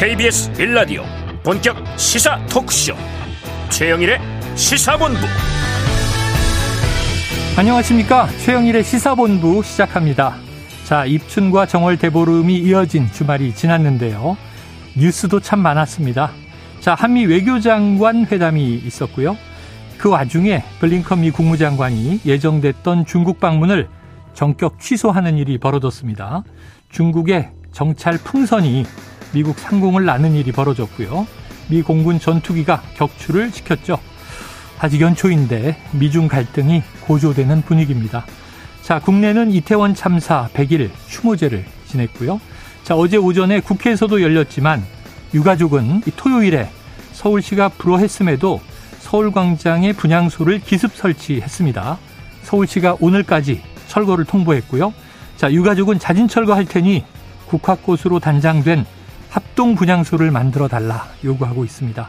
KBS 빌라디오 본격 시사 토크쇼. 최영일의 시사본부. 안녕하십니까? 최영일의 시사본부 시작합니다. 자 입춘과 정월 대보름이 이어진 주말이 지났는데요. 뉴스도 참 많았습니다. 자 한미 외교장관 회담이 있었고요. 그 와중에 블링컨 미 국무장관이 예정됐던 중국 방문을 전격 취소하는 일이 벌어졌습니다. 중국의 정찰 풍선이 미국 상공을 나는 일이 벌어졌고요. 미 공군 전투기가 격추를 시켰죠. 아직 연초인데 미중 갈등이 고조되는 분위기입니다. 자, 국내는 이태원 참사 100일 추모제를 지냈고요. 자, 어제 오전에 국회에서도 열렸지만 유가족은 토요일에 서울시가 불허했음에도 서울광장에 분향소를 기습 설치했습니다. 서울시가 오늘까지 철거를 통보했고요. 자, 유가족은 자진 철거할 테니 국화꽃으로 단장된 합동 분향소를 만들어 달라 요구하고 있습니다.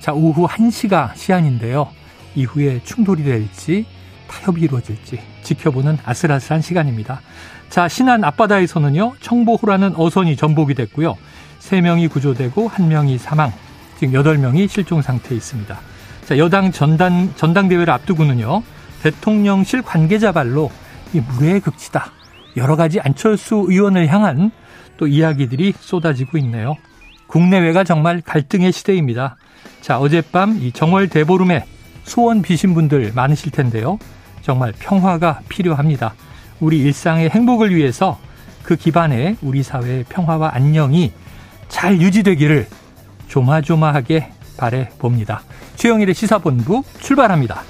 자, 오후 1시가 시한인데요. 이후에 충돌이 될지 타협이 이루어질지 지켜보는 아슬아슬한 시간입니다. 자, 신안 앞바다에서는요, 청보호라는 어선이 전복이 됐고요. 3명이 구조되고 1명이 사망, 지금 8명이 실종 상태에 있습니다. 자, 여당 전당, 전당대회를 앞두고는요, 대통령실 관계자 발로 이 물의 극치다. 여러 가지 안철수 의원을 향한 또 이야기들이 쏟아지고 있네요. 국내외가 정말 갈등의 시대입니다. 자, 어젯밤 이 정월 대보름에 소원 비신 분들 많으실 텐데요. 정말 평화가 필요합니다. 우리 일상의 행복을 위해서 그 기반에 우리 사회의 평화와 안녕이 잘 유지되기를 조마조마하게 바래 봅니다. 최영일의 시사본부 출발합니다.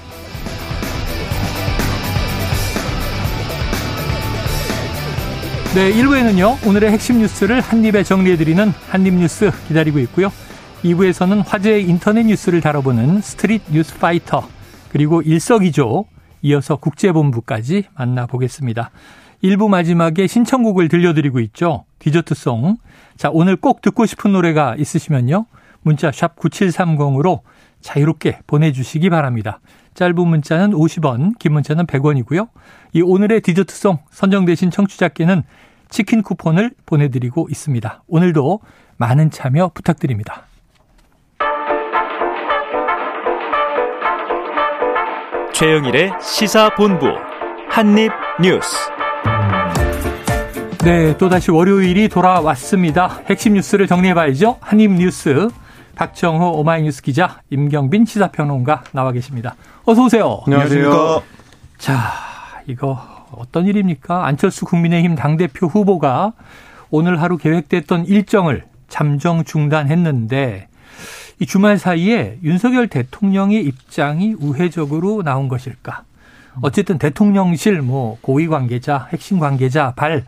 네, 1부에는요, 오늘의 핵심 뉴스를 한입에 정리해드리는 한입뉴스 기다리고 있고요. 2부에서는 화제의 인터넷 뉴스를 다뤄보는 Street News Fighter, 그리고 일석이조, 이어서 국제본부까지 만나보겠습니다. 1부 마지막에 신청곡을 들려드리고 있죠. 디저트송. 자, 오늘 꼭 듣고 싶은 노래가 있으시면요. 문자 샵 9730으로 자유롭게 보내주시기 바랍니다. 짧은 문자는 50원, 긴 문자는 100원이고요. 이 오늘의 디저트송 선정되신 청취자께는 치킨 쿠폰을 보내드리고 있습니다. 오늘도 많은 참여 부탁드립니다. 최영일의 시사본부 한입뉴스. 네, 또다시 월요일이 돌아왔습니다. 핵심 뉴스를 정리해봐야죠. 한입뉴스. 박정호 오마이뉴스 기자, 임경빈 시사평론가 나와 계십니다. 어서 오세요. 안녕하십니까. 자, 이거 어떤 일입니까? 안철수 국민의힘 당대표 후보가 오늘 하루 계획됐던 일정을 잠정 중단했는데 이 주말 사이에 윤석열 대통령의 입장이 우회적으로 나온 것일까? 어쨌든 대통령실 뭐 고위 관계자, 핵심 관계자 발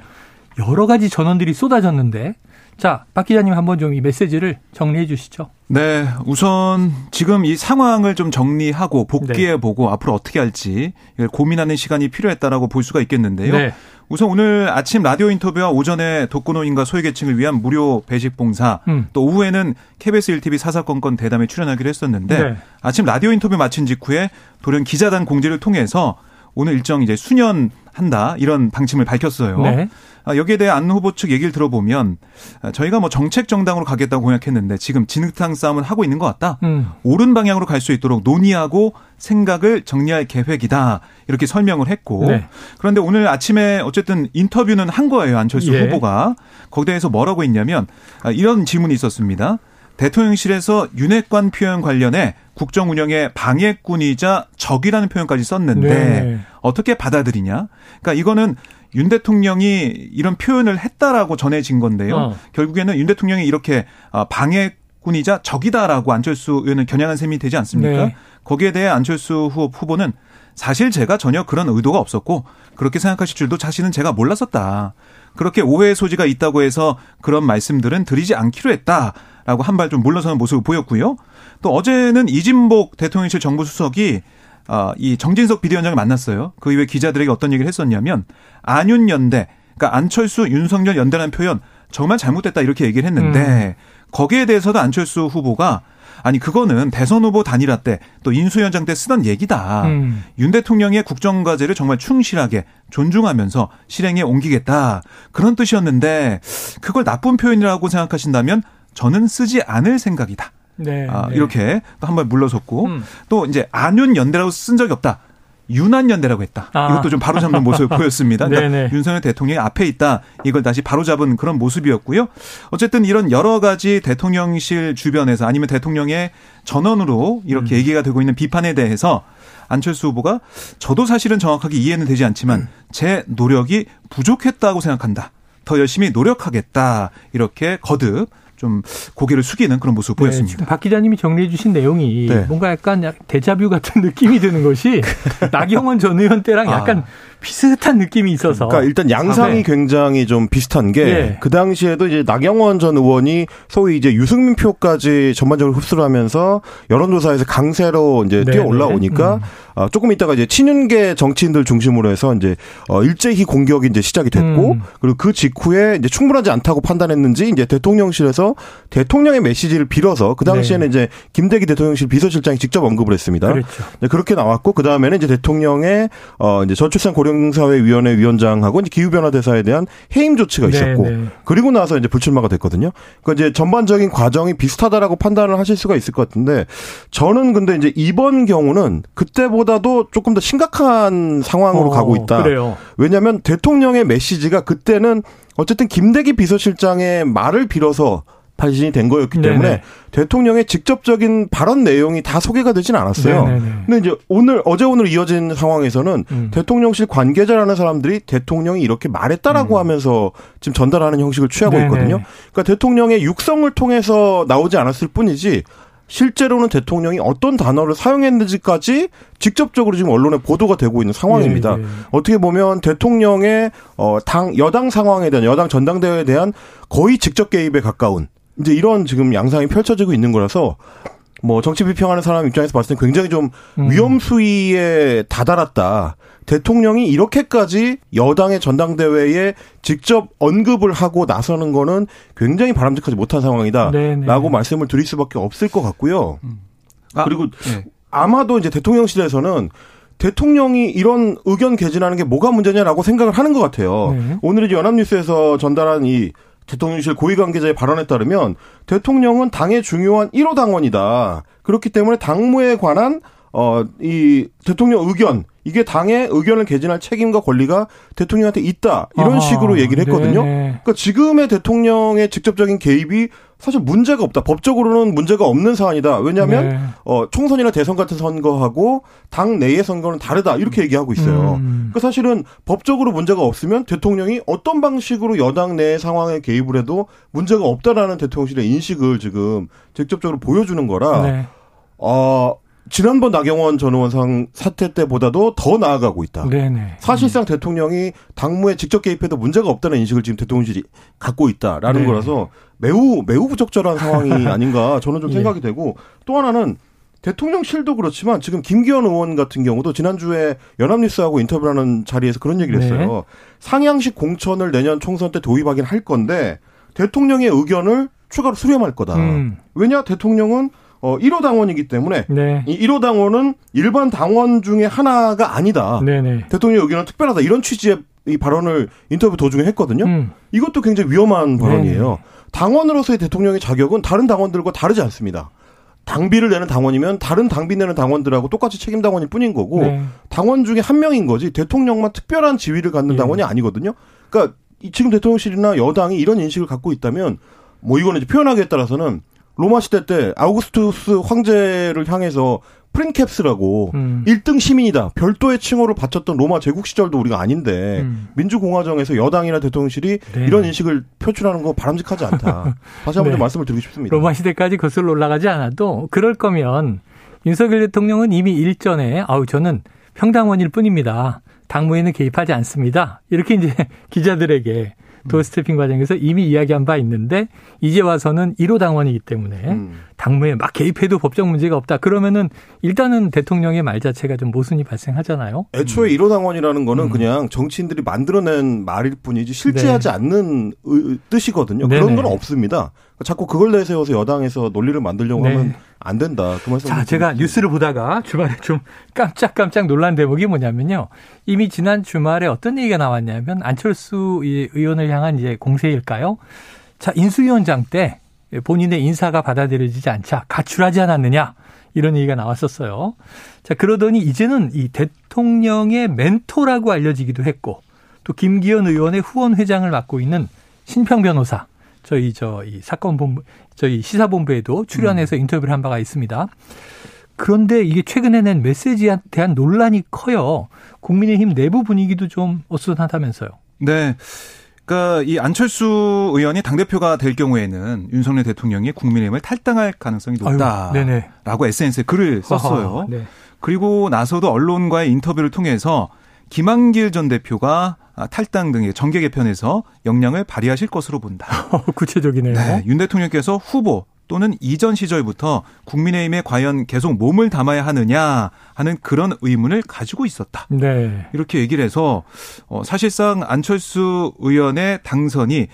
여러 가지 전원들이 쏟아졌는데 자, 박 기자님 한번 좀 이 메시지를 정리해 주시죠. 네, 우선 지금 이 상황을 좀 정리하고 복귀해 보고 네. 앞으로 어떻게 할지 고민하는 시간이 필요했다라고 볼 수가 있겠는데요. 네. 우선 오늘 아침 라디오 인터뷰와 오전에 독거노인과 소외계층을 위한 무료 배식 봉사, 음. 또 오후에는 KBS 1TV 사사건건 대담에 출연하기로 했었는데 네. 아침 라디오 인터뷰 마친 직후에 돌연 기자단 공지를 통해서 오늘 일정 이제 수년 한다 이런 방침을 밝혔어요. 네. 아, 여기에 대해 안 후보 측 얘기를 들어보면 아, 저희가 뭐 정책 정당으로 가겠다고 공약했는데 지금 진흙탕 싸움을 하고 있는 것 같다. 음. 옳은 방향으로 갈 수 있도록 논의하고 생각을 정리할 계획이다. 이렇게 설명을 했고 네. 그런데 오늘 아침에 어쨌든 인터뷰는 한 거예요. 안철수 예. 후보가. 거기에 대해서 뭐라고 했냐면 아, 이런 질문이 있었습니다. 대통령실에서 윤핵관 표현 관련해 국정 운영의 방해꾼이자 적이라는 표현까지 썼는데 네. 어떻게 받아들이냐? 그러니까 이거는 윤 대통령이 이런 표현을 했다라고 전해진 건데요. 어. 결국에는 윤 대통령이 이렇게 아, 방해꾼이자 적이다라고 안철수 의원은 겨냥한 셈이 되지 않습니까? 네. 거기에 대해 안철수 후보는 사실 제가 전혀 그런 의도가 없었고 그렇게 생각하실 줄도 자신은 제가 몰랐었다. 그렇게 오해의 소지가 있다고 해서 그런 말씀들은 드리지 않기로 했다 라고 한 발 좀 물러서는 모습을 보였고요. 또 어제는 이진복 대통령실 정부 수석이 어, 이 정진석 비대위원장을 만났어요. 그 이후에 기자들에게 어떤 얘기를 했었냐면 안윤 연대, 그러니까 안철수 윤석열 연대라는 표현 정말 잘못됐다 이렇게 얘기를 했는데 음. 거기에 대해서도 안철수 후보가 아니 그거는 대선 후보 단일화 때 또 인수위원장 때 쓰던 얘기다. 음. 윤 대통령의 국정과제를 정말 충실하게 존중하면서 실행에 옮기겠다 그런 뜻이었는데 그걸 나쁜 표현이라고 생각하신다면 저는 쓰지 않을 생각이다. 네, 아, 네. 이렇게 또 한번 물러섰고 음. 또 이제 안윤 연대라고 쓴 적이 없다. 윤한연대라고 했다. 아. 이것도 좀 바로잡는 모습을 보였습니다. 그러니까 윤석열 대통령이 앞에 있다. 이걸 다시 바로잡은 그런 모습이었고요. 어쨌든 이런 여러 가지 대통령실 주변에서 아니면 대통령의 전원으로 이렇게 음. 얘기가 되고 있는 비판에 대해서 안철수 후보가 저도 사실은 정확하게 이해는 되지 않지만 음. 제 노력이 부족했다고 생각한다. 더 열심히 노력하겠다. 이렇게 거듭 좀 고개를 숙이는 그런 모습을 네, 보였습니다. 박 기자님이 정리해 주신 내용이 네. 뭔가 약간 데자뷰 같은 느낌이 드는 것이 나경원 전 의원 때랑 아. 약간 아. 비슷한 느낌이 있어서. 그러니까 일단 양상이 아, 네. 굉장히 좀 비슷한 게그 네. 당시에도 이제 나경원 전 의원이 소위 이제 유승민 표까지 전반적으로 흡수를 하면서 여론조사에서 강세로 이제 네, 뛰어 올라오니까 음. 어, 조금 있다가 이제 친윤계 정치인들 중심으로 해서 이제 어, 일제히 공격이 이제 시작이 됐고 음. 그리고 그 직후에 이제 충분하지 않다고 판단했는지 이제 대통령실에서 대통령의 메시지를 빌어서 그 당시에는 네. 이제 김대기 대통령실 비서실장이 직접 언급을 했습니다. 그렇죠. 그렇게 나왔고 그 다음에는 이제 대통령의 어 이제 저출산 고령 사회위원회 위원장하고 이제 기후변화 대사에 대한 해임 조치가 네, 있었고 네, 그리고 나서 이제 불출마가 됐거든요. 그러니까 이제 전반적인 과정이 비슷하다라고 판단을 하실 수가 있을 것 같은데 저는 근데 이제 이번 경우는 그때보다 그보다도 조금 더 심각한 상황으로 어, 가고 있다. 그래요. 왜냐하면 대통령의 메시지가 그때는 어쨌든 김대기 비서실장의 말을 빌어서 발신이 된 거였기 때문에 네네. 대통령의 직접적인 발언 내용이 다 소개가 되지는 않았어요. 네네네. 근데 이제 오늘 어제 오늘 이어진 상황에서는 음. 대통령실 관계자라는 사람들이 대통령이 이렇게 말했다라고 음. 하면서 지금 전달하는 형식을 취하고 네네. 있거든요. 그러니까 대통령의 육성을 통해서 나오지 않았을 뿐이지 실제로는 대통령이 어떤 단어를 사용했는지까지 직접적으로 지금 언론에 보도가 되고 있는 상황입니다. 네, 네. 어떻게 보면 대통령의 어당 여당 상황에 대한 여당 전당대회에 대한 거의 직접 개입에 가까운 이제 이런 지금 양상이 펼쳐지고 있는 거라서 뭐 정치 비평하는 사람 입장에서 봤을 때 굉장히 좀 음. 위험 수위에 다다랐다. 대통령이 이렇게까지 여당의 전당대회에 직접 언급을 하고 나서는 거는 굉장히 바람직하지 못한 상황이다라고 네네. 말씀을 드릴 수밖에 없을 것 같고요. 음. 아, 그리고 네. 아마도 이제 대통령실에서는 대통령이 이런 의견 개진하는 게 뭐가 문제냐라고 생각을 하는 것 같아요. 네. 오늘 이제 연합뉴스에서 전달한 이 대통령실 고위 관계자의 발언에 따르면 대통령은 당의 중요한 1호 당원이다. 그렇기 때문에 당무에 관한 어, 이 대통령 의견, 이게 당의 의견을 개진할 책임과 권리가 대통령한테 있다. 이런 아하, 식으로 얘기를 했거든요. 네네. 그러니까 지금의 대통령의 직접적인 개입이 사실 문제가 없다. 법적으로는 문제가 없는 사안이다. 왜냐하면 네. 어, 총선이나 대선 같은 선거하고 당 내의 선거는 다르다. 이렇게 얘기하고 있어요. 음. 그러니까 사실은 법적으로 문제가 없으면 대통령이 어떤 방식으로 여당 내 상황에 개입을 해도 문제가 없다라는 대통령실의 인식을 지금 직접적으로 보여주는 거라. 네. 어, 지난번 나경원 전 의원 상 사태 때보다도 더 나아가고 있다. 네네. 사실상 음. 대통령이 당무에 직접 개입해도 문제가 없다는 인식을 지금 대통령실이 갖고 있다라는 네. 거라서 매우 매우 부적절한 상황이 아닌가 저는 좀 예. 생각이 예. 되고 또 하나는 대통령실도 그렇지만 지금 김기현 의원 같은 경우도 지난주에 연합뉴스하고 인터뷰를 하는 자리에서 그런 얘기를 네. 했어요. 네. 상향식 공천을 내년 총선 때 도입하긴 할 건데 대통령의 의견을 추가로 수렴할 거다. 음. 왜냐 대통령은 어 1호 당원이기 때문에 네. 이 1호 당원은 일반 당원 중에 하나가 아니다. 네네. 대통령 의견은 특별하다. 이런 취지의 이 발언을 인터뷰 도중에 했거든요. 음. 이것도 굉장히 위험한 발언이에요. 네네. 당원으로서의 대통령의 자격은 다른 당원들과 다르지 않습니다. 당비를 내는 당원이면 다른 당비 내는 당원들하고 똑같이 책임 당원일 뿐인 거고 네. 당원 중에 한 명인 거지 대통령만 특별한 지위를 갖는 네. 당원이 아니거든요. 그러니까 지금 대통령실이나 여당이 이런 인식을 갖고 있다면 뭐 이거는 이제 표현하기에 따라서는 로마 시대 때 아우구스투스 황제를 향해서 프린캡스라고 음. 1등 시민이다. 별도의 칭호를 바쳤던 로마 제국 시절도 우리가 아닌데 음. 민주공화정에서 여당이나 대통령실이 네. 이런 인식을 표출하는 거 바람직하지 않다. 다시 한번 네. 말씀을 드리고 싶습니다. 로마 시대까지 거슬러 올라가지 않아도 그럴 거면 윤석열 대통령은 이미 일전에 아우 저는 평당원일 뿐입니다. 당무에는 개입하지 않습니다. 이렇게 이제 기자들에게 도스태핑 과정에서 이미 이야기한 바 있는데 이제 와서는 1호 당원이기 때문에 음. 당무에 막 개입해도 법적 문제가 없다. 그러면은 일단은 대통령의 말 자체가 좀 모순이 발생하잖아요. 애초에 음. 1호 당원이라는 거는 음. 그냥 정치인들이 만들어낸 말일 뿐이지 실제하지 네. 않는 뜻이거든요. 네네. 그런 건 없습니다. 자꾸 그걸 내세워서 여당에서 논리를 만들려고 네. 하면 안 된다. 그 말씀. 자, 제가 뉴스를 보다가 주말에 좀 깜짝깜짝 놀란 대목이 뭐냐면요. 이미 지난 주말에 어떤 얘기가 나왔냐면 안철수 의원을 향한 이제 공세일까요? 자, 인수위원장 때 본인의 인사가 받아들여지지 않자 가출하지 않았느냐 이런 얘기가 나왔었어요. 자 그러더니 이제는 이 대통령의 멘토라고 알려지기도 했고 또 김기현 의원의 후원 회장을 맡고 있는 신평 변호사 저희 저 이 사건 본부 저희 시사 본부에도 출연해서 음. 인터뷰를 한 바가 있습니다. 그런데 이게 최근에 낸 메시지에 대한 논란이 커요. 국민의힘 내부 분위기도 좀 어수선하다면서요. 네. 그러니까 이 안철수 의원이 당 대표가 될 경우에는 윤석열 대통령이 국민의힘을 탈당할 가능성이 높다라고 SNS에 글을 썼어요. 네. 그리고 나서도 언론과의 인터뷰를 통해서 김한길 전 대표가 탈당 등의 정계 개편에서 역량을 발휘하실 것으로 본다. 구체적이네요. 네, 윤 대통령께서 후보 또는 이전 시절부터 국민의힘에 과연 계속 몸을 담아야 하느냐 하는 그런 의문을 가지고 있었다. 네. 이렇게 얘기를 해서 어, 사실상 안철수 의원의 당선이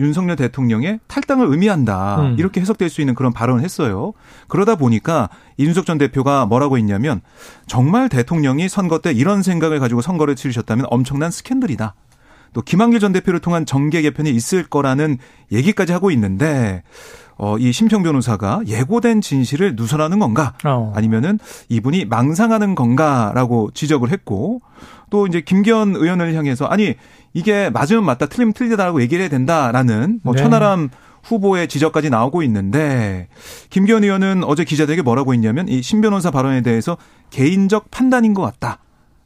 윤석열 대통령의 탈당을 의미한다. 음. 이렇게 해석될 수 있는 그런 발언을 했어요. 그러다 보니까 이준석 전 대표가 뭐라고 했냐면 정말 대통령이 선거 때 이런 생각을 가지고 선거를 치르셨다면 엄청난 스캔들이다. 또 김한길 전 대표를 통한 정계 개편이 있을 거라는 얘기까지 하고 있는데 어, 이 심평 변호사가 예고된 진실을 누설하는 건가? 어. 아니면은 이분이 망상하는 건가라고 지적을 했고 또 이제 김기현 의원을 향해서 아니 이게 맞으면 맞다 틀리면 틀리다라고 얘기를 해야 된다라는 뭐 네. 천하람 후보의 지적까지 나오고 있는데 김기현 의원은 어제 기자들에게 뭐라고 했냐면 이 신 변호사 발언에 대해서 개인적 판단인 것 같다.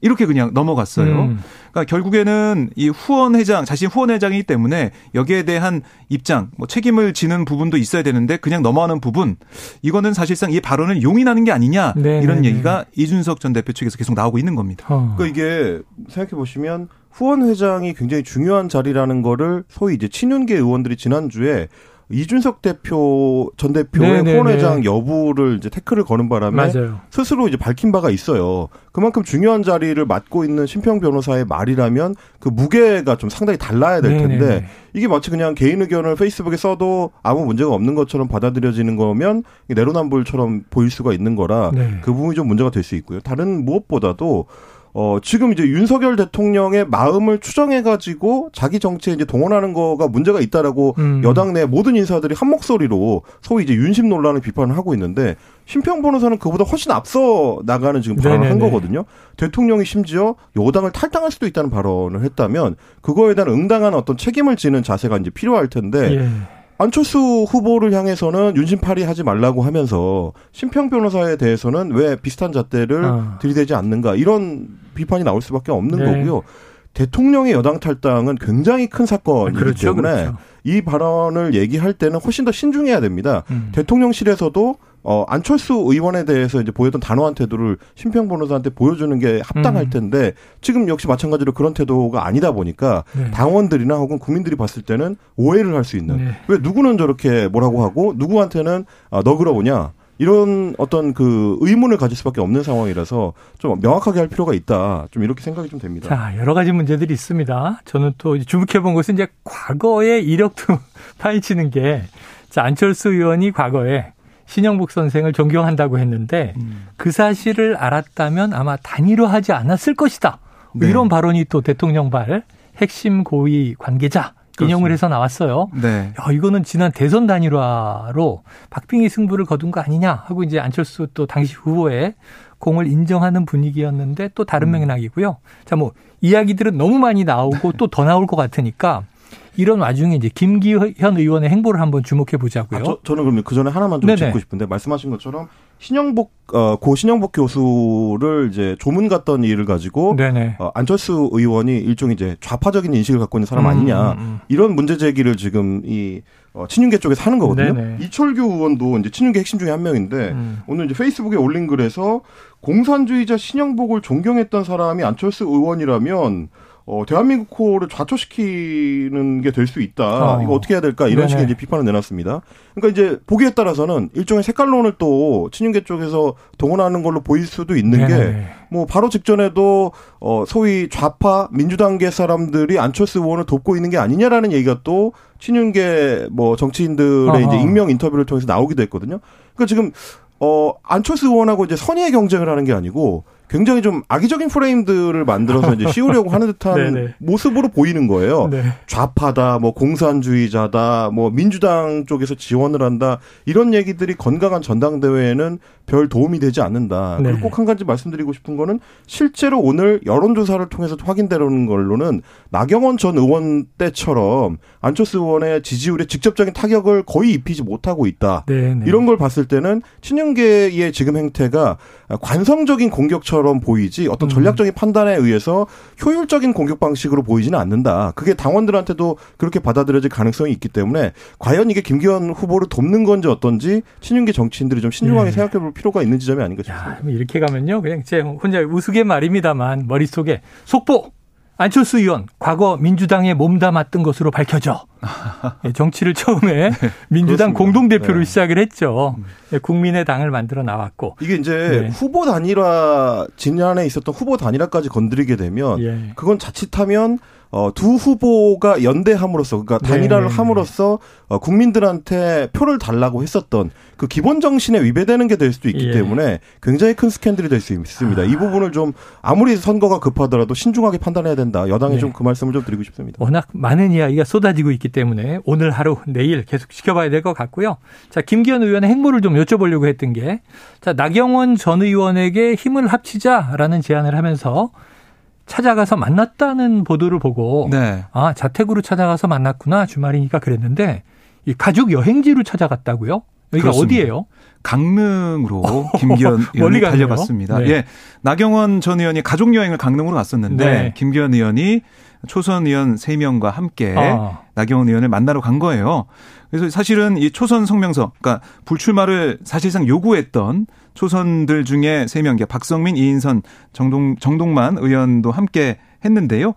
이렇게 그냥 넘어갔어요. 음. 그러니까 결국에는 이 후원 회장 자신 후원 회장이기 때문에 여기에 대한 입장, 뭐 책임을 지는 부분도 있어야 되는데 그냥 넘어가는 부분 이거는 사실상 이 발언을 용인하는 게 아니냐 네네네. 이런 네, 네. 얘기가 이준석 전 대표 측에서 계속 나오고 있는 겁니다. 어. 그러니까 이게 생각해 보시면 후원 회장이 굉장히 중요한 자리라는 거를 소위 이제 친윤계 의원들이 지난주에 이준석 대표 전 대표의 네네네. 후원회장 여부를 이제 태클을 거는 바람에 맞아요. 스스로 이제 밝힌 바가 있어요. 그만큼 중요한 자리를 맡고 있는 심평 변호사의 말이라면 그 무게가 좀 상당히 달라야 될 텐데 네네네. 이게 마치 그냥 개인 의견을 페이스북에 써도 아무 문제가 없는 것처럼 받아들여지는 거면 내로남불처럼 보일 수가 있는 거라 네. 그 부분이 좀 문제가 될 수 있고요. 다른 무엇보다도 어, 지금 이제 윤석열 대통령의 마음을 추정해가지고 자기 정치에 이제 동원하는 거가 문제가 있다라고 음. 여당 내 모든 인사들이 한 목소리로 소위 이제 윤심 논란을 비판을 하고 있는데 심평 변호사는 그보다 훨씬 앞서 나가는 지금 발언을 네네네. 한 거거든요. 대통령이 심지어 여당을 탈당할 수도 있다는 발언을 했다면 그거에 대한 응당한 어떤 책임을 지는 자세가 이제 필요할 텐데 예. 안철수 후보를 향해서는 윤심팔이 하지 말라고 하면서 심평 변호사에 대해서는 왜 비슷한 잣대를 어. 들이대지 않는가 이런 비판이 나올 수밖에 없는 네. 거고요. 대통령의 여당 탈당은 굉장히 큰 사건이기 그렇죠, 때문에 그렇죠. 이 발언을 얘기할 때는 훨씬 더 신중해야 됩니다. 음. 대통령실에서도 어, 안철수 의원에 대해서 이제 보였던 단호한 태도를 심평 변호사한테 보여주는 게 합당할 음. 텐데 지금 역시 마찬가지로 그런 태도가 아니다 보니까 네. 당원들이나 혹은 국민들이 봤을 때는 오해를 할 수 있는 네. 왜 누구는 저렇게 뭐라고 하고 누구한테는 아, 너 그러냐 이런 어떤 그 의문을 가질 수밖에 없는 상황이라서 좀 명확하게 할 필요가 있다. 좀 이렇게 생각이 좀 됩니다. 자, 여러 가지 문제들이 있습니다. 저는 또 주목해 본 것은 이제 과거의 이력도 파헤치는 게 자, 안철수 의원이 과거에 신영복 선생을 존경한다고 했는데 음. 그 사실을 알았다면 아마 단일화하지 않았을 것이다. 네. 이런 발언이 또 대통령 발 핵심 고위 관계자 인용을 해서 나왔어요. 네. 야, 이거는 지난 대선 단일화로 박빙의 승부를 거둔 거 아니냐 하고 이제 안철수 또 당시 후보의 공을 인정하는 분위기였는데 또 다른 음. 맥락이고요. 자, 뭐 이야기들은 너무 많이 나오고 또 더 나올 것 같으니까 이런 와중에 이제 김기현 의원의 행보를 한번 주목해 보자고요. 아, 저, 는 그러면 그 전에 하나만 좀 네네. 짚고 싶은데 말씀하신 것처럼 신영복 어, 고 신영복 교수를 이제 조문 갔던 일을 가지고 어, 안철수 의원이 일종의 이제 좌파적인 인식을 갖고 있는 사람 음, 아니냐 음, 음. 이런 문제 제기를 지금 이 어, 친윤계 쪽에서 하는 거거든요. 네네. 이철규 의원도 이제 친윤계 핵심 중에 한 명인데 음. 오늘 이제 페이스북에 올린 글에서 공산주의자 신영복을 존경했던 사람이 안철수 의원이라면 어, 대한민국 코를 좌초시키는 게 될 수 있다. 어. 이거 어떻게 해야 될까? 이런 네네. 식의 이제 비판을 내놨습니다. 그러니까 이제 보기에 따라서는 일종의 색깔론을 또 친윤계 쪽에서 동원하는 걸로 보일 수도 있는 게 뭐 바로 직전에도 어, 소위 좌파 민주당계 사람들이 안철수 의원을 돕고 있는 게 아니냐라는 얘기가 또 친윤계 뭐 정치인들의 어허. 이제 익명 인터뷰를 통해서 나오기도 했거든요. 그러니까 지금 어 안철수 의원하고 이제 선의의 경쟁을 하는 게 아니고 굉장히 좀 악의적인 프레임들을 만들어서 이제 씌우려고 하는 듯한 네, 네. 모습으로 보이는 거예요. 네. 좌파다, 뭐 공산주의자다, 뭐 민주당 쪽에서 지원을 한다 이런 얘기들이 건강한 전당대회에는 별 도움이 되지 않는다. 네. 그리고 꼭 한 가지 말씀드리고 싶은 거는 실제로 오늘 여론조사를 통해서 확인되는 걸로는 나경원 전 의원 때처럼 안철수 의원의 지지율에 직접적인 타격을 거의 입히지 못하고 있다. 네, 네. 이런 걸 봤을 때는 친윤계의 지금 행태가 관성적인 공격처럼 보이지 어떤 음. 전략적인 음. 판단에 의해서 효율적인 공격 방식으로 보이지는 않는다. 그게 당원들한테도 그렇게 받아들여질 가능성이 있기 때문에 과연 이게 김기현 후보를 돕는 건지 어떤지 친윤계 정치인들이 좀 신중하게 네. 생각해 볼 필요가 있는 지점이 아닌가 싶습니다. 야, 이렇게 가면요. 그냥 제 혼자 우스갯말입니다만 머릿속에 속보 안철수 의원 과거 민주당에 몸담았던 것으로 밝혀져 예, 정치를 처음에 네, 민주당 공동 대표로 네. 시작을 했죠. 예, 국민의 당을 만들어 나왔고 이게 이제 네. 후보 단일화 지난해 있었던 후보 단일화까지 건드리게 되면 예. 그건 자칫하면 어, 두 후보가 연대함으로써 그러니까 단일화를 네. 함으로써 어, 국민들한테 표를 달라고 했었던 그 기본 정신에 위배되는 게 될 수도 있기 예. 때문에 굉장히 큰 스캔들이 될 수 있습니다. 아. 이 부분을 좀 아무리 선거가 급하더라도 신중하게 판단해야 된다. 여당에 네. 좀그 말씀을 좀 드리고 싶습니다. 워낙 많은 이야기가 쏟아지고 있기 때문에 오늘 하루 내일 계속 지켜봐야 될 것 같고요. 자 김기현 의원의 행보를 좀 여쭤보려고 했던 게 자 나경원 전 의원에게 힘을 합치자라는 제안을 하면서 찾아가서 만났다는 보도를 보고 네. 아 자택으로 찾아가서 만났구나 주말이니까 그랬는데 이 가족 여행지로 찾아갔다고요? 여기가 그렇습니다. 어디예요? 강릉으로 김기현 의원이 달려갔습니다. 네. 예, 나경원 전 의원이 가족 여행을 강릉으로 갔었는데 네. 김기현 의원이 초선 의원 3명과 함께 아. 나경원 의원을 만나러 간 거예요. 그래서 사실은 이 초선 성명서, 그러니까 불출마를 사실상 요구했던 초선들 중에 3명, 박성민, 이인선, 정동, 정동만 의원도 함께 했는데요.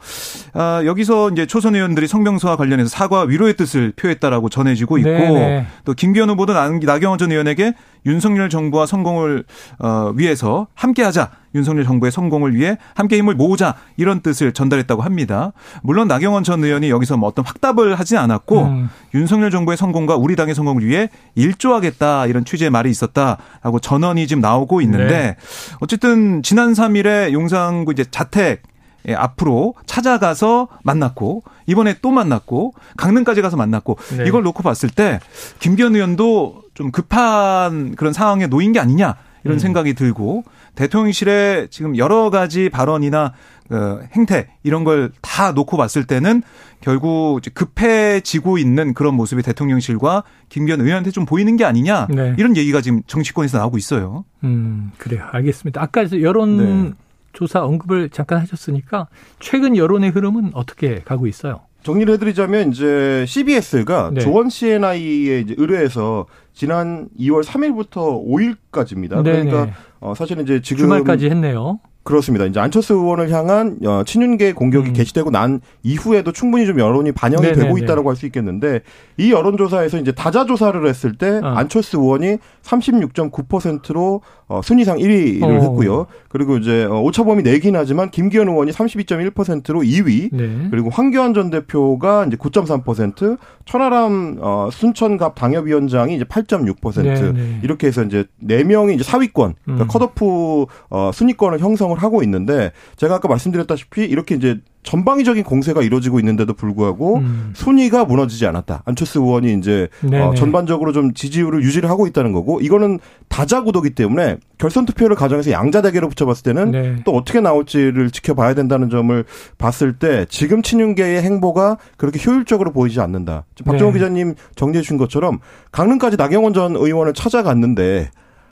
아, 여기서 이제 초선 의원들이 성명서와 관련해서 사과 위로의 뜻을 표했다라고 전해지고 있고 네네. 네. 또 김기현 후보도 나경원 전 의원에게 윤석열 정부와 성공을 어, 위해서 함께하자. 윤석열 정부의 성공을 위해 함께 힘을 모으자 이런 뜻을 전달했다고 합니다. 물론 나경원 전 의원이 여기서 뭐 어떤 확답을 하지 않았고 음. 윤석열 정부의 성공과 우리 당의 성공을 위해 일조하겠다 이런 취지의 말이 있었다라고 전언이 지금 나오고 있는데 네. 어쨌든 지난 3일에 용산구 이제 자택 예, 앞으로 찾아가서 만났고 이번에 또 만났고 강릉까지 가서 만났고 네. 이걸 놓고 봤을 때 김기현 의원도 좀 급한 그런 상황에 놓인 게 아니냐 이런 음. 생각이 들고 대통령실에 지금 여러 가지 발언이나 그 행태 이런 걸 다 놓고 봤을 때는 결국 급해지고 있는 그런 모습이 대통령실과 김기현 의원한테 좀 보이는 게 아니냐 네. 이런 얘기가 지금 정치권에서 나오고 있어요. 음 그래요. 알겠습니다. 아까 여론 네. 조사 언급을 잠깐 하셨으니까 최근 여론의 흐름은 어떻게 가고 있어요? 정리를 해드리자면 이제 CBS가 네. 조원 CNI에 이제 의뢰해서 지난 2월 3일부터 5일까지입니다. 네네. 그러니까 어 사실은 이제 지금 주말까지 했네요. 그렇습니다. 이제 안철수 의원을 향한 어, 친윤계 공격이 음. 개시되고 난 이후에도 충분히 좀 여론이 반영이 네네네. 되고 있다라고 할 수 있겠는데 이 여론조사에서 이제 다자 조사를 했을 때 어. 안철수 의원이 36.9%로 어, 순위상 1위를 어. 했고요. 그리고 이제 어, 오차범위 내긴 하지만 김기현 의원이 32.1%로 2위. 네. 그리고 황교안 전 대표가 이제 9.3%, 천하람 어, 순천갑 당협위원장이 이제 8.6% 네 네. 이렇게 해서 이제 4명이 이제 사위권, 그러니까 음. 컷오프 어, 순위권을 형성을 하고 있는데 제가 아까 말씀드렸다시피 이렇게 이제 전방위적인 공세가 이루어지고 있는데도 불구하고 음. 순위가 무너지지 않았다. 안철수 의원이 이제 어, 전반적으로 좀 지지율을 유지를 하고 있다는 거고 이거는 다자구도기 때문에 결선 투표를 가정해서 양자 대결을 붙여봤을 때는 네. 또 어떻게 나올지를 지켜봐야 된다는 점을 봤을 때 지금 친윤계의 행보가 그렇게 효율적으로 보이지 않는다. 박정호 네. 기자님 정리해 주신 것처럼 강릉까지 나경원 전 의원을 찾아갔는데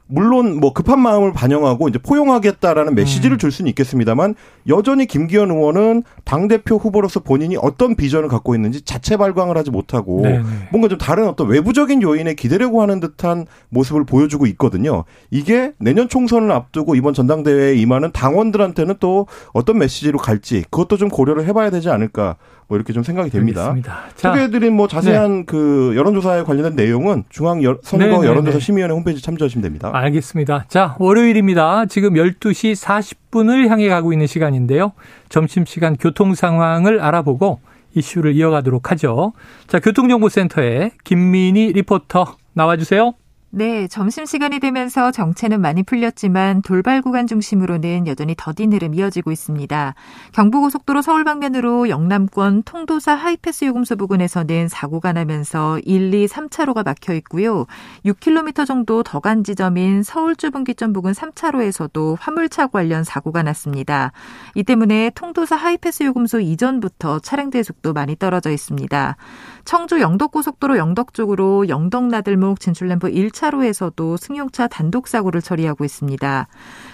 물론 뭐 급한 마음을 반영하고 이제 포용하겠다라는 메시지를 음. 줄 수는 있겠습니다만 여전히 김기현 의원은 당 대표 후보로서 본인이 어떤 비전을 갖고 있는지 자체 발광을 하지 못하고 네네. 뭔가 좀 다른 어떤 외부적인 요인에 기대려고 하는 듯한 모습을 보여주고 있거든요. 이게 내년 총선을 앞두고 이번 전당대회에 임하는 당원들한테는 또 어떤 메시지로 갈지 그것도 좀 고려를 해봐야 되지 않을까 뭐 이렇게 좀 생각이 됩니다. 알겠습니다. 소개해드린 뭐 자세한 네. 그 여론조사에 관련된 내용은 중앙 선거 네네네. 여론조사 심의위원회 홈페이지 참조하시면 됩니다. 알겠습니다. 자, 월요일입니다. 지금 12시 40분을 향해 가고 있는 시간인데요. 점심시간 교통 상황을 알아보고 이슈를 이어가도록 하죠. 자, 교통정보센터에 김민희 리포터 나와주세요. 네, 점심시간이 되면서 정체는 많이 풀렸지만 돌발 구간 중심으로는 여전히 더딘 흐름 이어지고 있습니다. 경부고속도로 서울 방면으로 영남권 통도사 하이패스 요금소 부근에서는 사고가 나면서 1, 2, 3차로가 막혀 있고요. 6km 정도 더 간 지점인 서울주분기점 부근 3차로에서도 화물차 관련 사고가 났습니다. 이 때문에 통도사 하이패스 요금소 이전부터 차량대 속도 많이 떨어져 있습니다. 청주 영덕고속도로 영덕 쪽으로 영덕 나들목 진출램프 1차 로에서도 승용차 단독 사고를 처리하고 있습니다.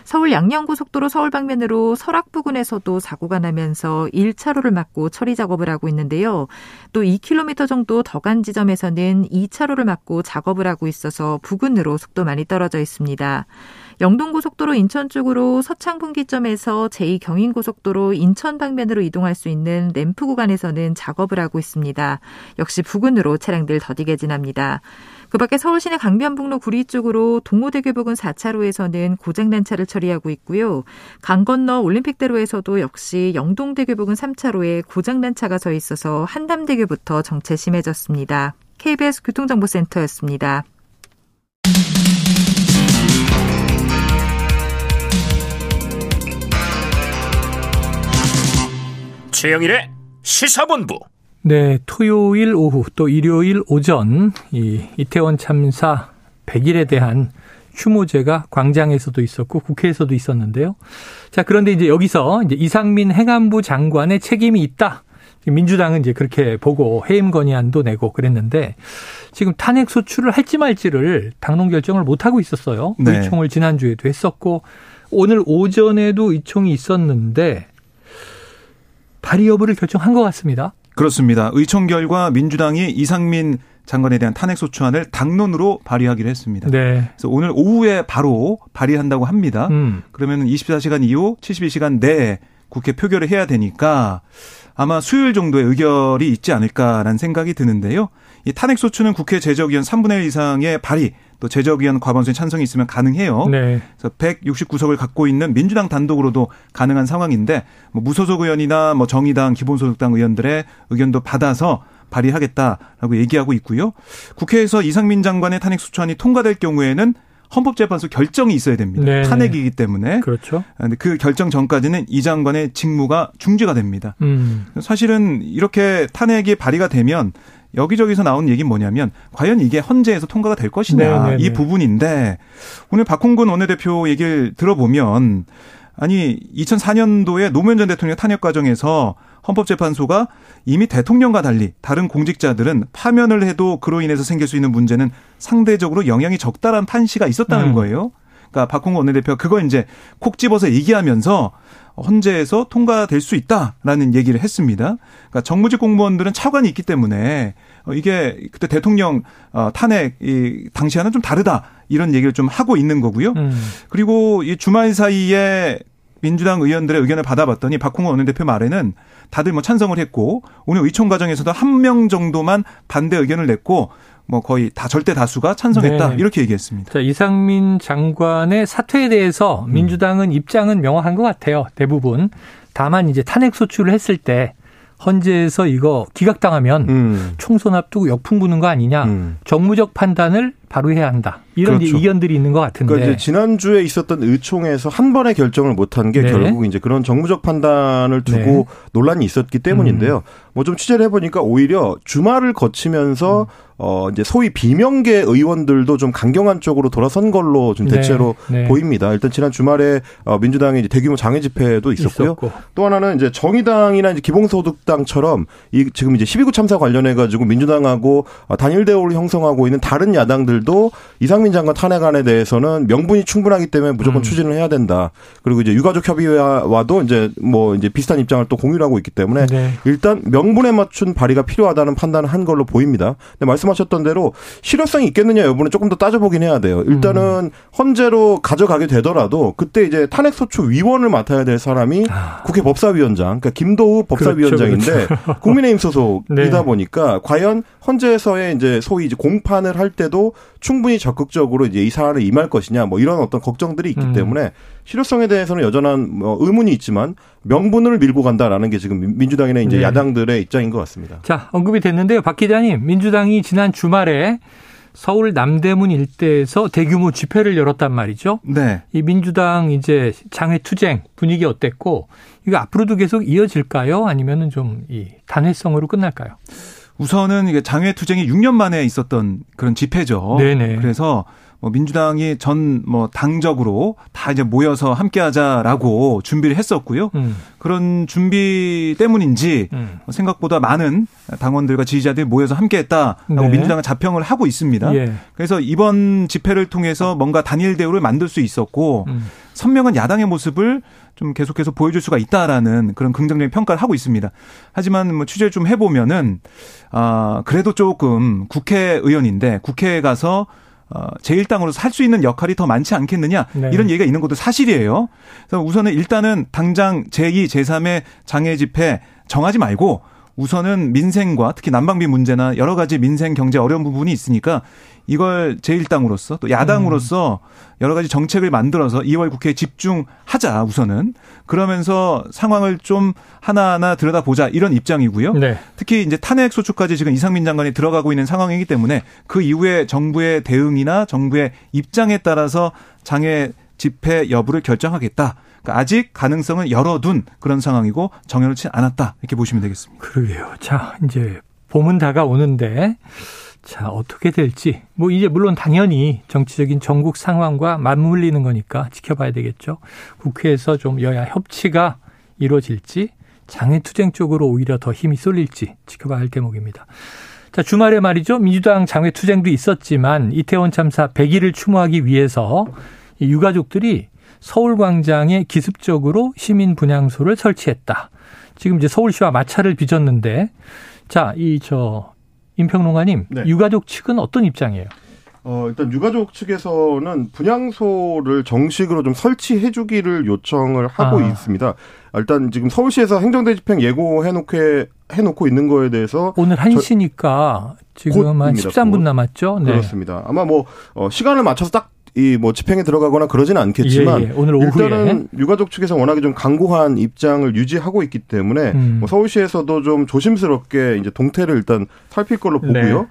서울 양양고속도로 서울 방면으로 설악 부근에서도 사고가 나면서 1차로를 막고 처리 작업을 하고 있는데요. 또 2km 정도 더 간 지점에서는 2차로를 막고 작업을 하고 있어서 부근으로 속도 많이 떨어져 있습니다. 영동고속도로 인천 쪽으로 서창 분기점에서 제2경인고속도로 인천 방면으로 이동할 수 있는 램프 구간에서는 작업을 하고 있습니다. 역시 부근으로 차량들 더디게 지납니다. 그 밖에 서울시내 강변북로 구리 쪽으로 동호대교 부근 4차로에서는 고장난 차를 처리하고 있고요. 강 건너 올림픽대로에서도 역시 영동대교 부근 3차로에 고장난 차가 서 있어서 한담대교부터 정체 심해졌습니다. KBS 교통정보센터였습니다. 최영일의 시사본부. 네, 토요일 오후 또 일요일 오전 이 이태원 참사 100일에 대한 추모제가 광장에서도 있었고 국회에서도 있었는데요. 자, 그런데 이제 여기서 이제 이상민 행안부 장관의 책임이 있다. 민주당은 이제 그렇게 보고 해임 건의안도 내고 그랬는데 지금 탄핵 소추를 할지 말지를 당론 결정을 못 하고 있었어요. 네. 의총을 지난주에도 했었고 오늘 오전에도 의총이 있었는데 발의 여부를 결정한 것 같습니다. 그렇습니다. 의총 결과 민주당이 이상민 장관에 대한 탄핵 소추안을 당론으로 발의하기로 했습니다. 네. 그래서 오늘 오후에 바로 발의한다고 합니다. 음. 그러면 24시간 이후 72시간 내에 국회 표결을 해야 되니까 아마 수요일 정도의 의결이 있지 않을까라는 생각이 드는데요. 이 탄핵 소추는 국회 제적의원 3분의 1 이상의 발의 또 제적의원 과반수의 찬성이 있으면 가능해요. 네. 그래서 169석을 갖고 있는 민주당 단독으로도 가능한 상황인데 뭐 무소속 의원이나 뭐 정의당 기본소득당 의원들의 의견도 받아서 발의하겠다라고 얘기하고 있고요. 국회에서 이상민 장관의 탄핵 소추안이 통과될 경우에는 헌법재판소 결정이 있어야 됩니다. 네 탄핵이기 때문에. 그렇죠. 근데 그 결정 전까지는 이 장관의 직무가 중지가 됩니다. 음. 사실은 이렇게 탄핵이 발의가 되면 여기저기서 나온 얘기는 뭐냐면 과연 이게 헌재에서 통과가 될 것이냐 네네네. 네, 이 네. 부분인데 오늘 박홍근 원내대표 얘기를 들어보면 아니 2004년도에 노무현 전 대통령 탄핵 과정에서 헌법재판소가 이미 대통령과 달리 다른 공직자들은 파면을 해도 그로 인해서 생길 수 있는 문제는 상대적으로 영향이 적다란 판시가 있었다는 음. 거예요. 그러니까 박홍근 원내대표가 그거 이제 콕 집어서 얘기하면서 헌재에서 통과될 수 있다라는 얘기를 했습니다. 그러니까 정무직 공무원들은 차관이 있기 때문에 어, 이게 그때 대통령 어, 탄핵 이 당시와는 좀 다르다 이런 얘기를 좀 하고 있는 거고요. 음. 그리고 이 주말 사이에 민주당 의원들의 의견을 받아봤더니 박홍원 원내대표 말에는 다들 뭐 찬성을 했고 오늘 의총 과정에서도 한 명 정도만 반대 의견을 냈고 뭐 거의 다 절대 다수가 찬성했다 네. 이렇게 얘기했습니다. 자, 이상민 장관의 사퇴에 대해서 음. 민주당은 입장은 명확한 것 같아요. 대부분. 다만 이제 탄핵 소추를 했을 때 헌재에서 이거 기각당하면 음. 총선 앞두고 역풍 부는 거 아니냐. 음. 정무적 판단을 바로 해야 한다. 이런 그렇죠. 이견들이 있는 것 같은데. 그러니까 이제 지난주에 있었던 의총에서 한 번의 결정을 못한 게 네. 결국 이제 그런 정무적 판단을 두고 네. 논란이 있었기 때문인데요. 음. 뭐좀 취재를 해보니까 오히려 주말을 거치면서 음. 어 이제 소위 비명계 의원들도 좀 강경한 쪽으로 돌아선 걸로 좀 네. 대체로 네. 네. 보입니다. 일단 지난 주말에 어 민주당의 대규모 장외 집회도 있었고요. 있었고. 또 하나는 이제 정의당이나 이제 기본소득당처럼 이 지금 이제 12구 참사 관련해 가지고 민주당하고 어, 단일 대우를 형성하고 있는 다른 야당들도 이상민 장관 탄핵안에 대해서는 명분이 충분하기 때문에 무조건 음. 추진을 해야 된다. 그리고 이제 유가족 협의회와도 이제 뭐 이제 비슷한 입장을 또 공유를 하고 있기 때문에 네. 일단 명분에 맞춘 발의가 필요하다는 판단을 한 걸로 보입니다. 근데 말씀 하셨던 대로 실효성이 있겠느냐 여부는 조금 더 따져보긴 해야 돼요. 일단은 음. 헌재로 가져가게 되더라도 그때 이제 탄핵소추 위원을 맡아야 될 사람이 아. 국회 법사위원장, 그러니까 김도우 법사위원장인데 그렇죠, 그렇죠. 국민의힘 소속이다 네. 보니까 과연 헌재에서의 이제 소위 이제 공판을 할 때도 충분히 적극적으로 이제 이 사안을 임할 것이냐 뭐 이런 어떤 걱정들이 있기 음. 때문에 실효성에 대해서는 여전한 뭐 의문이 있지만 명분을 밀고 간다라는 게 지금 민주당이나 이제 네. 야당들의 입장인 것 같습니다. 자, 언급이 됐는데요. 박 기자님, 민주당이 지난 주말에 서울 남대문 일대에서 대규모 집회를 열었단 말이죠. 네. 이 민주당 이제 장외 투쟁 분위기 어땠고 이거 앞으로도 계속 이어질까요? 아니면은 좀 이 단회성으로 끝날까요? 우선은 이게 장외 투쟁이 6년 만에 있었던 그런 집회죠. 네네. 그래서 뭐 민주당이 전 뭐 당적으로 다 이제 모여서 함께하자라고 준비를 했었고요. 음. 그런 준비 때문인지 음. 생각보다 많은 당원들과 지지자들이 모여서 함께했다라고 네. 민주당은 자평을 하고 있습니다. 예. 그래서 이번 집회를 통해서 뭔가 단일 대우를 만들 수 있었고 음. 선명한 야당의 모습을 좀 계속해서 보여줄 수가 있다라는 그런 긍정적인 평가를 하고 있습니다. 하지만 뭐 취재를 좀 해보면은 아 그래도 조금 국회의원인데 국회에 가서 어, 제1당으로서 할 수 있는 역할이 더 많지 않겠느냐 네. 이런 얘기가 있는 것도 사실이에요. 그래서 우선은 일단은 당장 제2, 제3의 장애 집회 정하지 말고 우선은 민생과 특히 난방비 문제나 여러 가지 민생 경제 어려운 부분이 있으니까 이걸 제1당으로서 또 야당으로서 여러 가지 정책을 만들어서 2월 국회에 집중하자 우선은 그러면서 상황을 좀 하나하나 들여다보자 이런 입장이고요. 네. 특히 이제 탄핵 소추까지 지금 이상민 장관이 들어가고 있는 상황이기 때문에 그 이후에 정부의 대응이나 정부의 입장에 따라서 장애 집회 여부를 결정하겠다. 그러니까 아직 가능성은 열어둔 그런 상황이고 정해놓지 않았다 이렇게 보시면 되겠습니다. 그러게요. 자 이제 봄은 다가오는데 자 어떻게 될지 뭐 이제 물론 당연히 정치적인 전국 상황과 맞물리는 거니까 지켜봐야 되겠죠. 국회에서 좀 여야 협치가 이루어질지 장외투쟁 쪽으로 오히려 더 힘이 쏠릴지 지켜봐야 할 대목입니다. 자, 주말에 말이죠. 민주당 장외 투쟁도 있었지만 이태원 참사 100일을 추모하기 위해서 유가족들이 서울광장에 기습적으로 시민 분향소를 설치했다. 지금 이제 서울시와 마찰을 빚었는데, 자, 이 저 임평론가님, 네. 유가족 측은 어떤 입장이에요? 어, 일단 유가족 측에서는 분향소를 정식으로 좀 설치해 주기를 요청을 하고 아. 있습니다. 일단 지금 서울시에서 행정대 집행 예고해 놓게 해 놓고 있는 거에 대해서 오늘 1시니까 지금 한 13분 남았죠. 네. 그렇습니다. 아마 뭐 어, 시간을 맞춰서 딱 이 뭐 집행에 들어가거나 그러지는 않겠지만 예, 예. 오늘 오후에 일단은 유가족 측에서 워낙에 좀 강고한 입장을 유지하고 있기 때문에 음. 뭐 서울시에서도 좀 조심스럽게 이제 동태를 일단 살필 걸로 네. 보고요. 네.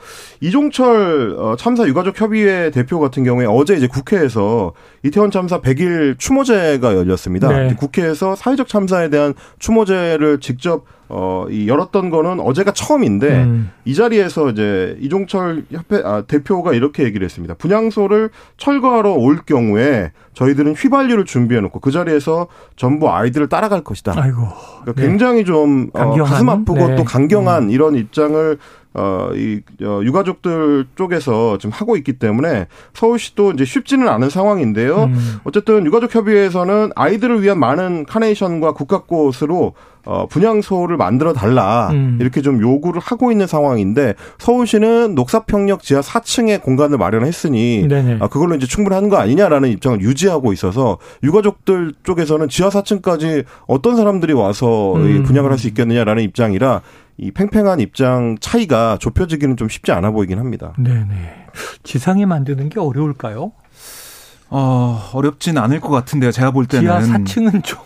이종철 어, 참사 유가족 협의회 대표 같은 경우에 어제 이제 국회에서 이태원 참사 100일 추모제가 열렸습니다. 네. 국회에서 사회적 참사에 대한 추모제를 직접 어, 이 열었던 거는 어제가 처음인데 음. 이 자리에서 이제 이종철 협회 아, 대표가 이렇게 얘기를 했습니다. 분향소를 철거하러 올 경우에 저희들은 휘발유를 준비해 놓고 그 자리에서 전부 아이들을 따라갈 것이다. 아이고. 그러니까 네. 굉장히 좀 어, 가슴 아프고 네. 또 강경한 음. 이런 입장을 어, 이, 어, 유가족들 쪽에서 지금 하고 있기 때문에 서울시도 이제 쉽지는 않은 상황인데요. 음. 어쨌든 유가족 협의회에서는 아이들을 위한 많은 카네이션과 국가꽃으로 어, 분향소를 만들어 달라. 음. 이렇게 좀 요구를 하고 있는 상황인데 서울시는 녹사평역 지하 4층에 공간을 마련했으니 아, 그걸로 이제 충분한 거 아니냐라는 입장을 유지하고 있어서 유가족들 쪽에서는 지하 4층까지 어떤 사람들이 와서 음. 분양을 할 수 있겠느냐라는 입장이라 이 팽팽한 입장 차이가 좁혀지기는 좀 쉽지 않아 보이긴 합니다. 네네. 지상에 만드는 게 어려울까요? 어, 어렵진 않을 것 같은데요. 제가 볼 때는. 지하 4층은 좀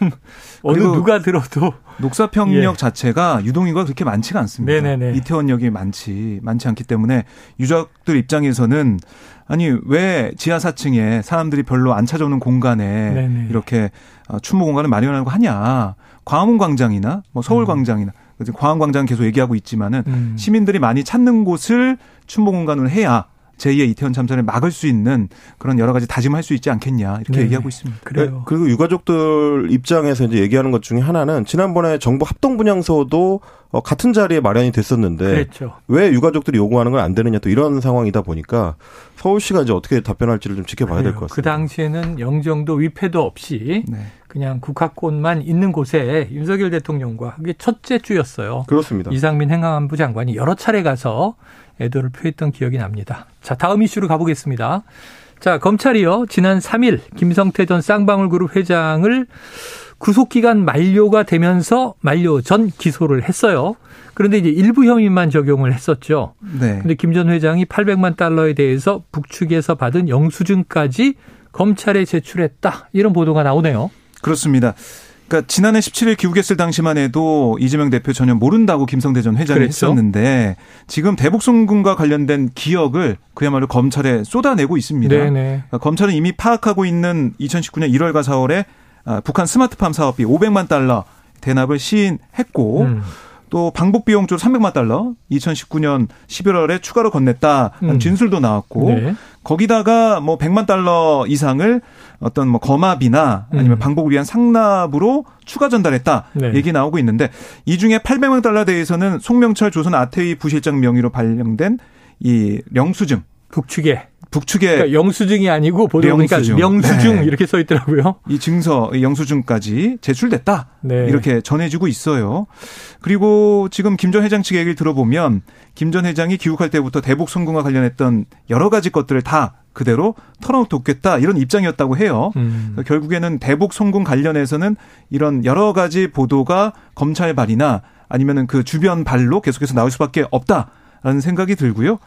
어느 누가 들어도 녹사 평역 예. 자체가 유동인구가 그렇게 많지가 않습니다. 네네네. 이태원역이 많지 많지 않기 때문에 유적들 입장에서는 아니 왜 지하 4층에 사람들이 별로 안 찾아오는 공간에 네네. 이렇게 어, 추모 공간을 마련하고 하냐? 광화문 광장이나 뭐 서울 음. 광장이나 광화광장 계속 얘기하고 있지만은 음. 시민들이 많이 찾는 곳을 춘보 공간으로 해야 제2의 이태원 참사를 막을 수 있는 그런 여러 가지 다짐을 할수 있지 않겠냐 이렇게 네. 얘기하고 있습니다. 그래요. 네. 그리고 유가족들 입장에서 이제 얘기하는 것 중에 하나는 지난번에 정부 합동 분향소도 어, 같은 자리에 마련이 됐었는데 그랬죠. 왜 유가족들이 요구하는 건 안 되느냐 또 이런 상황이다 보니까 서울시가 이제 어떻게 답변할지를 좀 지켜봐야 될 것 같습니다. 그 당시에는 영정도 위패도 없이 네. 그냥 국화꽃만 있는 곳에 윤석열 대통령과 그게 첫째 주였어요. 그렇습니다. 이상민 행안부 장관이 여러 차례 가서 애도를 표했던 기억이 납니다. 자, 다음 이슈로 가보겠습니다. 자, 검찰이요. 지난 3일 김성태 전 쌍방울 그룹 회장을 구속기간 만료가 되면서 만료 전 기소를 했어요. 그런데 이제 일부 혐의만 적용을 했었죠. 네. 근데 김 전 회장이 800만 달러에 대해서 북측에서 받은 영수증까지 검찰에 제출했다. 이런 보도가 나오네요. 그렇습니다. 그러니까 지난해 17일 기우겠을 당시만 해도 이재명 대표 전혀 모른다고 김성대 전 회장이 그랬죠? 했었는데 지금 대북송금과 관련된 기억을 그야말로 검찰에 쏟아내고 있습니다. 그러니까 검찰은 이미 파악하고 있는 2019년 1월과 4월에 아, 북한 스마트팜 사업비 500만 달러 대납을 시인했고 음. 또 방북 비용 쪽으로 300만 달러 2019년 11월에 추가로 건넸다는 음. 진술도 나왔고 네. 거기다가 뭐 100만 달러 이상을 어떤 뭐 거마비나 아니면 음. 방북을 위한 상납으로 추가 전달했다 네. 얘기 나오고 있는데 이 중에 800만 달러 대해서는 송명철 조선 아태이 부실장 명의로 발령된 이 영수증 북측에 북측에 그러니까 영수증이 아니고 보도 보니까 영수증, 네. 이렇게 써 있더라고요. 이 증서 영수증까지 제출됐다 네. 이렇게 전해지고 있어요. 그리고 지금 김 전 회장 측의 얘기를 들어보면 김 전 회장이 귀국할 때부터 대북 성공과 관련했던 여러 가지 것들을 다 그대로 털어놓겠다 이런 입장이었다고 해요. 음. 결국에는 대북 성공 관련해서는 이런 여러 가지 보도가 검찰 발이나 아니면은 그 주변 발로 계속해서 나올 수밖에 없다. 라는 생각이 들고요.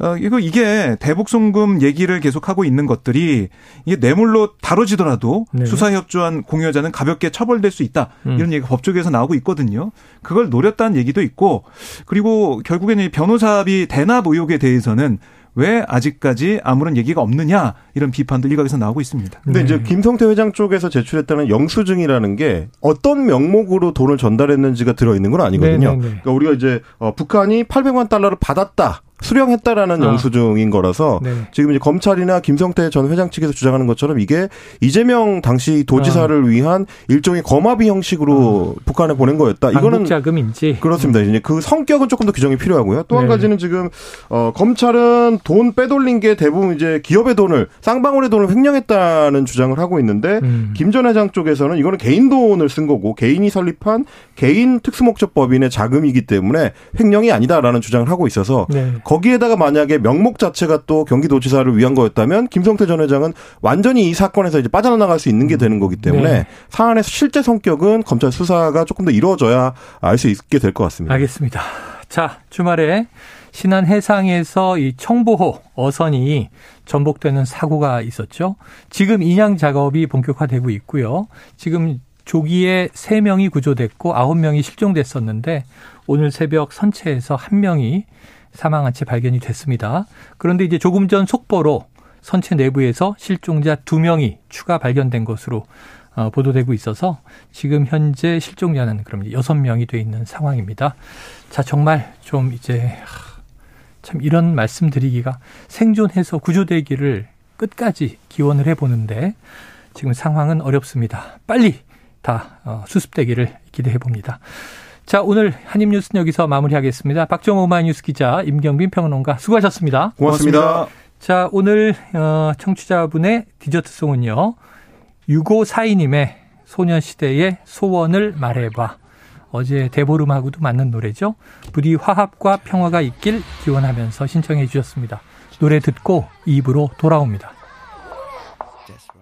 어, 이거 이게 대북송금 얘기를 계속하고 있는 것들이 이게 뇌물로 다뤄지더라도 네. 수사협조한 공여자는 가볍게 처벌될 수 있다. 음. 이런 얘기가 법조계에서 나오고 있거든요. 그걸 노렸다는 얘기도 있고 그리고 결국에는 변호사비 대납 의혹에 대해서는 왜 아직까지 아무런 얘기가 없느냐 이런 비판도 일각에서 나오고 있습니다. 근데 네. 이제 김성태 회장 쪽에서 제출했다는 영수증이라는 게 어떤 명목으로 돈을 전달했는지가 들어 있는 건 아니거든요. 네, 네, 네. 그러니까 우리가 이제 어, 북한이 800만 달러를 받았다. 수령했다라는 아. 영수증인 거라서 네. 지금 이제 검찰이나 김성태 전 회장 측에서 주장하는 것처럼 이게 이재명 당시 도지사를 아. 위한 일종의 거마비 형식으로 아. 북한에 보낸 거였다. 이거는 자금인지 그렇습니다. 이제 그 성격은 조금 더 규정이 필요하고요. 또한 네. 가지는 지금 어 검찰은 돈 빼돌린 게 대부분 이제 기업의 돈을 쌍방울의 돈을 횡령했다는 주장을 하고 있는데 음. 김전 회장 쪽에서는 이거는 개인 돈을 쓴 거고 개인이 설립한 개인 특수목적법인의 자금이기 때문에 횡령이 아니다라는 주장을 하고 있어서 네. 거기에다가 만약에 명목 자체가 또 경기도지사를 위한 거였다면 김성태 전 회장은 완전히 이 사건에서 이제 빠져나갈 수 있는 게 되는 거기 때문에 네. 사안의 실제 성격은 검찰 수사가 조금 더 이루어져야 알 수 있게 될 것 같습니다. 알겠습니다. 자, 주말에 신안 해상에서 이 청보호 어선이 전복되는 사고가 있었죠. 지금 인양 작업이 본격화되고 있고요. 지금 조기에 3명이 구조됐고 9명이 실종됐었는데 오늘 새벽 선체에서 1명이 사망한 채 발견이 됐습니다. 그런데 이제 조금 전 속보로 선체 내부에서 실종자 두 명이 추가 발견된 것으로 어, 보도되고 있어서 지금 현재 실종자는 그럼 여섯 명이 돼 있는 상황입니다. 자, 정말 좀 이제 참 이런 말씀 드리기가 생존해서 구조되기를 끝까지 기원을 해보는데 지금 상황은 어렵습니다. 빨리 다 어, 수습되기를 기대해 봅니다. 자, 오늘 한입뉴스는 여기서 마무리하겠습니다. 박정호 마이뉴스 기자, 임경빈 평론가 수고하셨습니다. 고맙습니다. 고맙습니다. 자, 오늘 어, 청취자분의 디저트송은요. 6542님의 소년시대의 소원을 말해봐. 어제 대보름하고도 맞는 노래죠. 부디 화합과 평화가 있길 기원하면서 신청해 주셨습니다. 노래 듣고 입으로 돌아옵니다.